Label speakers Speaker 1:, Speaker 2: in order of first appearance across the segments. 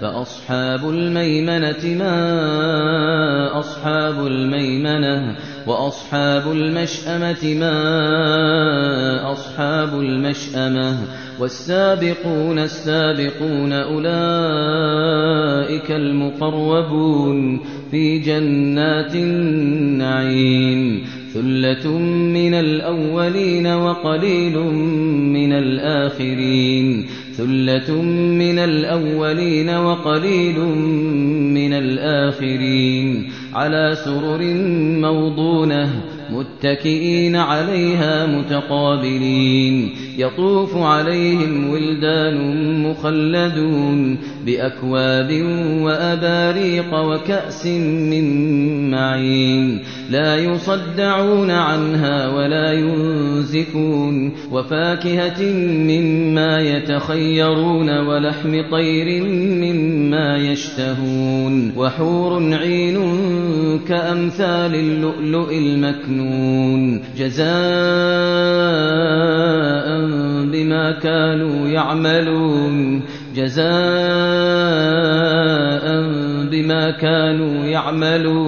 Speaker 1: فأصحاب الميمنة ما أصحاب الميمنة وأصحاب المشأمة ما أصحاب المشأمة والسابقون السابقون أولئك المقربون في جنات النعيم ثلة من الأولين وقليل من الآخرين ثلة من الأولين وقليل من الآخرين على سرر موضونة متكئين عليها متقابلين. يطوف عليهم ولدان مخلدون بأكواب وأباريق وكأس من معين. لا يصدعون عنها ولا ينزفون. وفاكهة مما يتخيرون ولحم طير مما يشتهون. وحور عين كأمثال اللؤلؤ المكنون جزاء بما كانوا يعملون جزاء بما كانوا يعملون.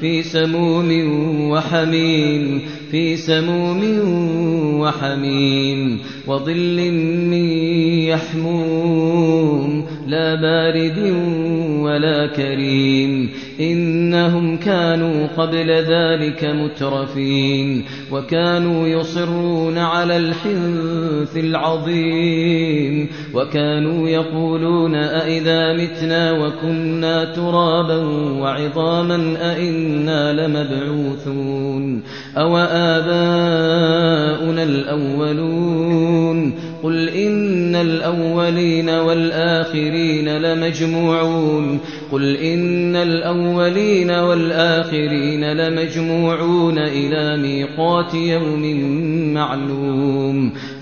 Speaker 1: في سموم وحميم في سموم وحميم وظل من يحموم. لا بارد ولا كريم. إنهم كانوا قبل ذلك مترفين. وكانوا يصرون على الحنث العظيم. وكانوا يقولون أئذا متنا وكنا ترابا وعظاما أئنا لمبعوثون. أو آباؤنا الأولون قل إن الأولين والآخرين لمجموعون قل إن الأولين والآخرين لمجموعون إلى ميقات يوم معلوم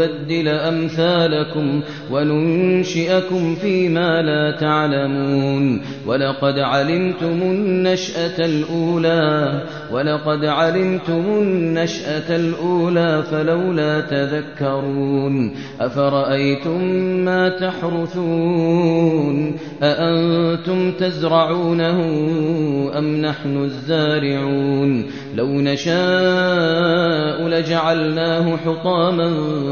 Speaker 1: أن نبدل أمثالكم وننشئكم فيما لا تعلمون. ولقد علمتم النشأة الأولى ولقد علمتم النشأة الأولى فلولا تذكرون. أفرأيتم ما تحرثون؟ أأنتم تزرعونه أم نحن الزارعون؟ لو نشاء لجعلناه حطاما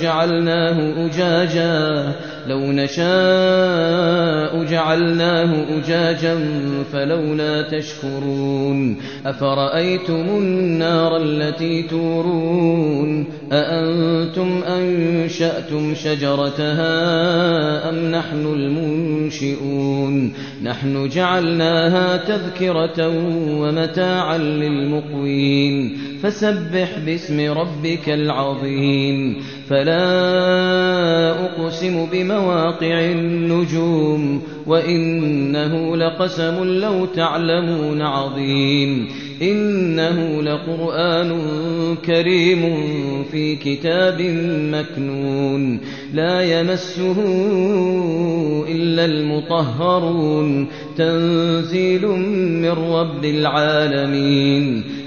Speaker 1: جعلناه أجاجا لو نشاء جعلناه أجاجا فلولا تشكرون. أفرأيتم النار التي تورون؟ أأنتم أنشأتم شجرتها أم نحن المنشئون نحن جعلناها تذكرة ومتاعا للمقوين فسبح باسم ربك العظيم فلا أقسم بمواقع النجوم وإنه لقسم لو تعلمون عظيم إنه لقرآن كريم في كتاب مكنون. لا يمسه إلا المطهرون. تنزيل من رب العالمين.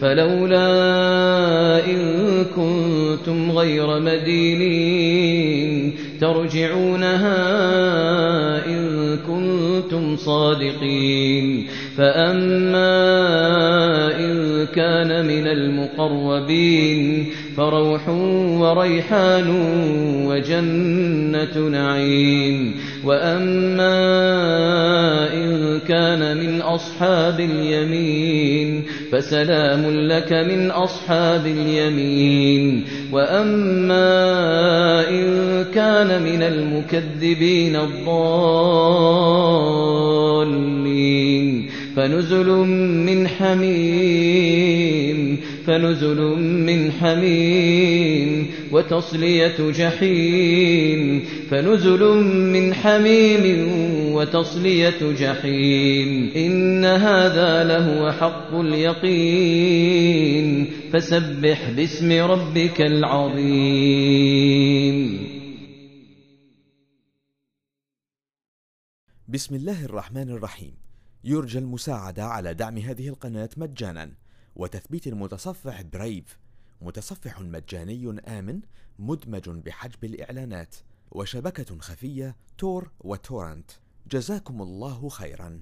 Speaker 1: فلولا إن كنتم غير مدينين ترجعونها إن كنتم صادقين. فأما إن كان من المقربين فروح وريحان وجنة نعيم. وأما من أصحاب اليمين فسلام لك من أصحاب اليمين. وأما إن كان من المكذبين الضالين فنزل من حميم فنزل من حميم وتصلية جحيم فنزل من حميم وتصلية جحيم. إن هذا لهو حق اليقين. فسبح باسم ربك العظيم.
Speaker 2: بسم الله الرحمن الرحيم. يرجى المساعدة على دعم هذه القناة مجانا. وتثبيت المتصفح برايف متصفح مجاني آمن مدمج بحجب الإعلانات. وشبكة خفية تور وتورنت. جزاكم الله خيرا.